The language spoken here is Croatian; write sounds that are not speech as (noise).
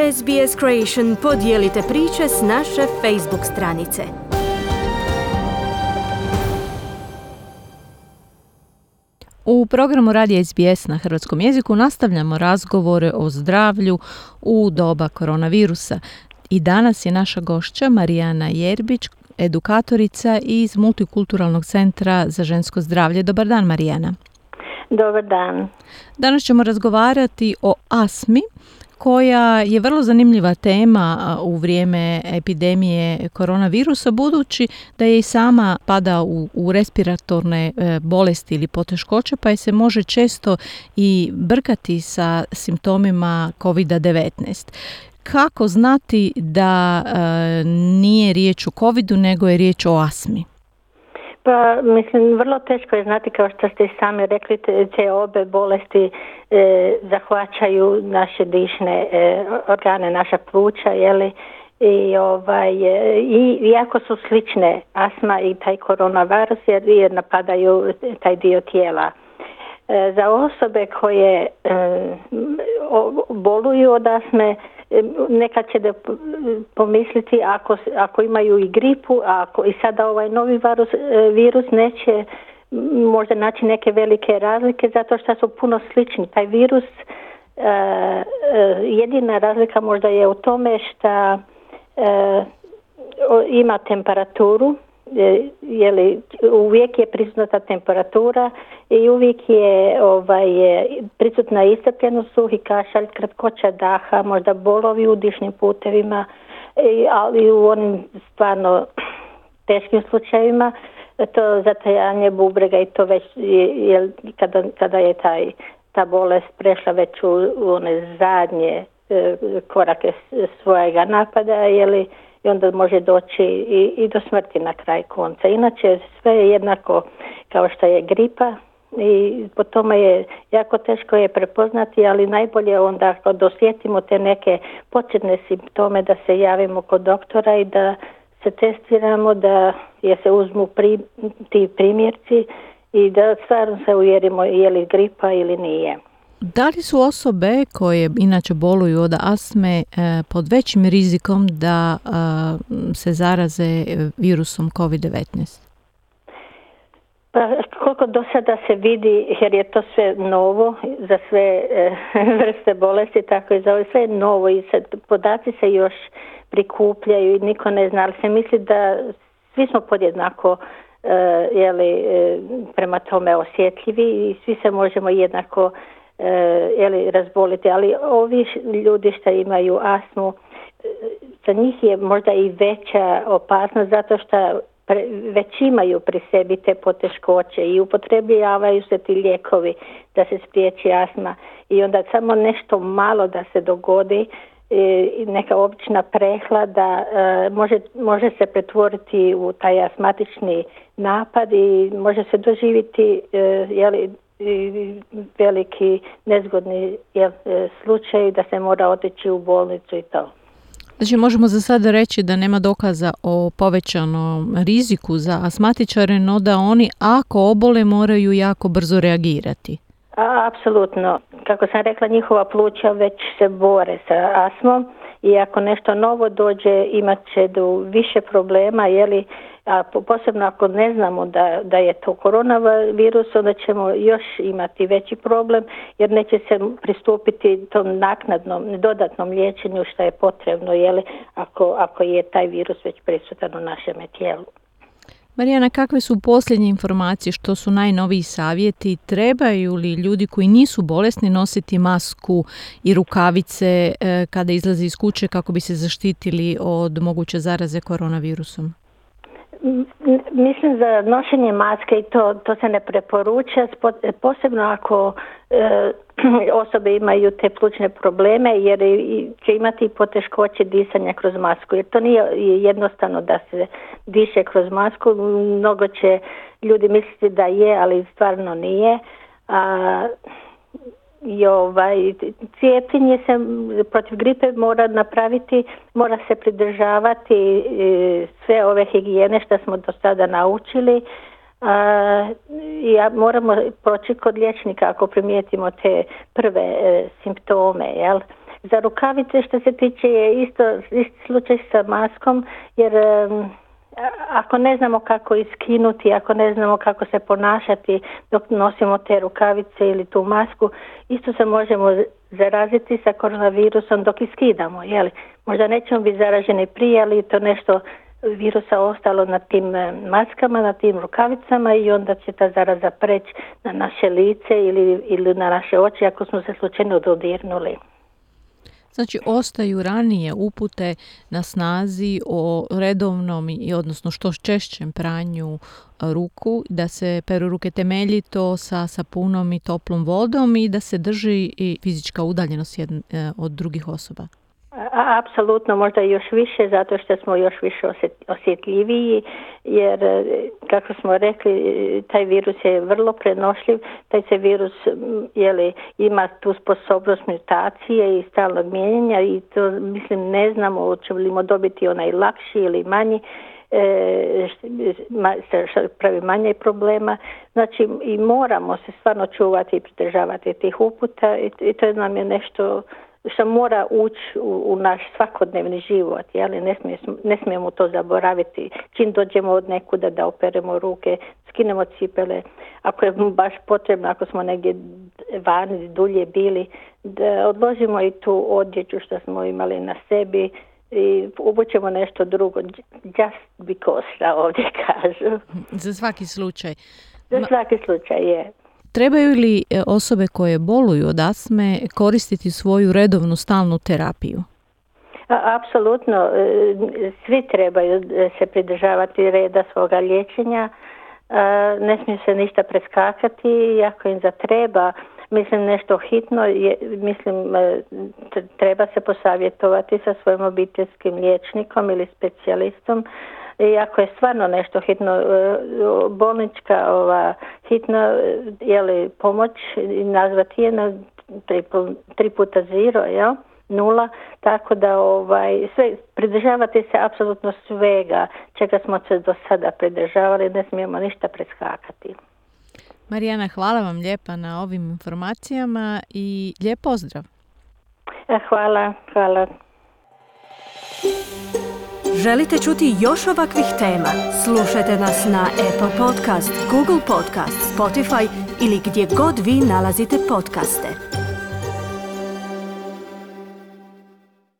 SBS Creation podijelite priče s naše Facebook stranice. U programu Radija SBS na hrvatskom jeziku nastavljamo razgovore o zdravlju u doba koronavirusa. I danas je naša gošća Marijana Jerbić, edukatorica iz Multikulturalnog centra za žensko zdravlje. Dobar dan Marijana. Dobar dan. Danas ćemo razgovarati o asmi koja je vrlo zanimljiva tema u vrijeme epidemije koronavirusa budući da je i sama pada u, u respiratorne e, bolesti ili poteškoće pa je se može često i brkati sa simptomima COVID-19 kako znati da e, nije riječ o covidu nego je riječ o asmi? Pa mislim vrlo teško je znati kao što ste sami rekli te, obe bolesti e, zahvaćaju naše dišne e, organe, naša pluća, je i ovaj e, i iako su slične asma i taj koronavirus jer, jer napadaju taj dio tijela. E, za osobe koje boluju od asme neka će da pomisliti ako, ako imaju i gripu, ako i sada ovaj novi virus, e, virus neće možda naći neke velike razlike zato što su puno slični. Taj virus e, e, jedina razlika možda je u tome što ima temperaturu li uvijek je prisutna temperatura i uvijek je ovaj, prisutna iscrpljenost, suhi kašalj, kratkoća daha, možda bolovi u dišnim putevima, ali u onim stvarno teškim slučajevima to zatajanje bubrega i to već je, kada, kada je taj, ta bolest prešla već u, one zadnje e, korake svojega napada, je li i onda može doći i, i do smrti na kraj konca. Inače sve je jednako kao što je gripa i po tome je jako teško je prepoznati, ali najbolje onda kad osjetimo te neke početne simptome da se javimo kod doktora i da se testiramo, da je se uzmu pri, ti primjerci i da stvarno se uvjerimo je li gripa ili nije. Da li su osobe koje inače boluju od asme e, pod većim rizikom da e, se zaraze virusom COVID-19? Pa koliko do sada se vidi, jer je to sve novo za sve (laughs) vrste bolesti, tako i za ovo sve novo i sad podaci se još prikupljaju i niko ne zna, ali se misli da svi smo podjednako jeli, prema tome osjetljivi i svi se možemo jednako jeli, razboliti, ali ovi ljudi što imaju asmu, za njih je možda i veća opasnost zato što već imaju pri sebi te poteškoće i upotrebljavaju se ti lijekovi da se spriječi asma i onda samo nešto malo da se dogodi i neka obična prehlada e, može, može se pretvoriti u taj asmatični napad i može se doživjeti e, jeli, veliki nezgodni je, slučaj da se mora otići u bolnicu i to. Znači možemo za sada reći da nema dokaza o povećanom riziku za asmatičare, no da oni ako obole moraju jako brzo reagirati. A, apsolutno. Kako sam rekla, njihova pluća već se bore sa asmom i ako nešto novo dođe imat će do više problema, li a posebno ako ne znamo da, da je to koronavirus, onda ćemo još imati veći problem jer neće se pristupiti tom naknadnom, dodatnom liječenju što je potrebno jeli, ako, ako je taj virus već prisutan u našem tijelu. Marijana, kakve su posljednje informacije, što su najnoviji savjeti? Trebaju li ljudi koji nisu bolesni nositi masku i rukavice e, kada izlaze iz kuće kako bi se zaštitili od moguće zaraze koronavirusom? Mislim za nošenje maske i to, to se ne preporuča, posebno ako e, (clears throat) osobe imaju te plućne probleme jer će imati poteškoće disanja kroz masku jer to nije jednostavno da se diše kroz masku, mnogo će ljudi misliti da je, ali stvarno nije. A, i ovaj, cijepljenje se protiv gripe mora napraviti, mora se pridržavati e, sve ove higijene što smo do sada naučili. A, ja moramo proći kod liječnika ako primijetimo te prve e, simptome, jel? Za rukavice što se tiče je isto, isto slučaj sa maskom jer ako ne znamo kako iskinuti, ako ne znamo kako se ponašati dok nosimo te rukavice ili tu masku, isto se možemo zaraziti sa koronavirusom dok iskidamo. Jeli? Možda nećemo biti zaraženi prije, ali to nešto virusa ostalo na tim e, maskama, na tim rukavicama i onda će ta zaraza preći na naše lice ili, ili na naše oči ako smo se slučajno dodirnuli. Znači, ostaju ranije upute na snazi o redovnom i odnosno što češćem pranju ruku, da se peru ruke temeljito sa sapunom i toplom vodom i da se drži i fizička udaljenost e, od drugih osoba. Apsolutno, možda još više zato što smo još više osjetljiviji jer e, kako smo rekli taj virus je vrlo prenošljiv, taj se virus jeli, ima tu sposobnost mutacije i stalnog mijenjanja i to mislim ne znamo hoćemo dobiti onaj lakši ili manji e, pravi manje problema. Znači i moramo se stvarno čuvati i pridržavati tih uputa i to nam je nešto što mora ući u, u naš svakodnevni život, jeli? Ne, ne smijemo to zaboraviti. Čim dođemo od nekuda da operemo ruke, skinemo cipele, ako je baš potrebno, ako smo negdje vani dulje bili, da odložimo i tu odjeću što smo imali na sebi, i obućemo nešto drugo, just because, da ovdje kažu. Za svaki slučaj. Za svaki slučaj, je. Trebaju li e, osobe koje boluju od asme koristiti svoju redovnu stalnu terapiju? Apsolutno, e, svi trebaju e, se pridržavati reda svoga liječenja, ne smije se ništa preskakati, ako im zatreba, mislim nešto hitno, je, mislim treba se posavjetovati sa svojim obiteljskim liječnikom ili specijalistom i ako je stvarno nešto hitno, e, bolnička ova hitna je li pomoć nazvati je na tri, puta zero, jel? nula, tako da ovaj, sve, pridržavati se apsolutno svega čega smo se do sada pridržavali, ne smijemo ništa preskakati. Marijana, hvala vam lijepa na ovim informacijama i lijep pozdrav. E, hvala, hvala. Želite čuti još ovakvih tema? Slušajte nas na Apple Podcast, Google Podcast, Spotify ili gdje god vi nalazite podcaste.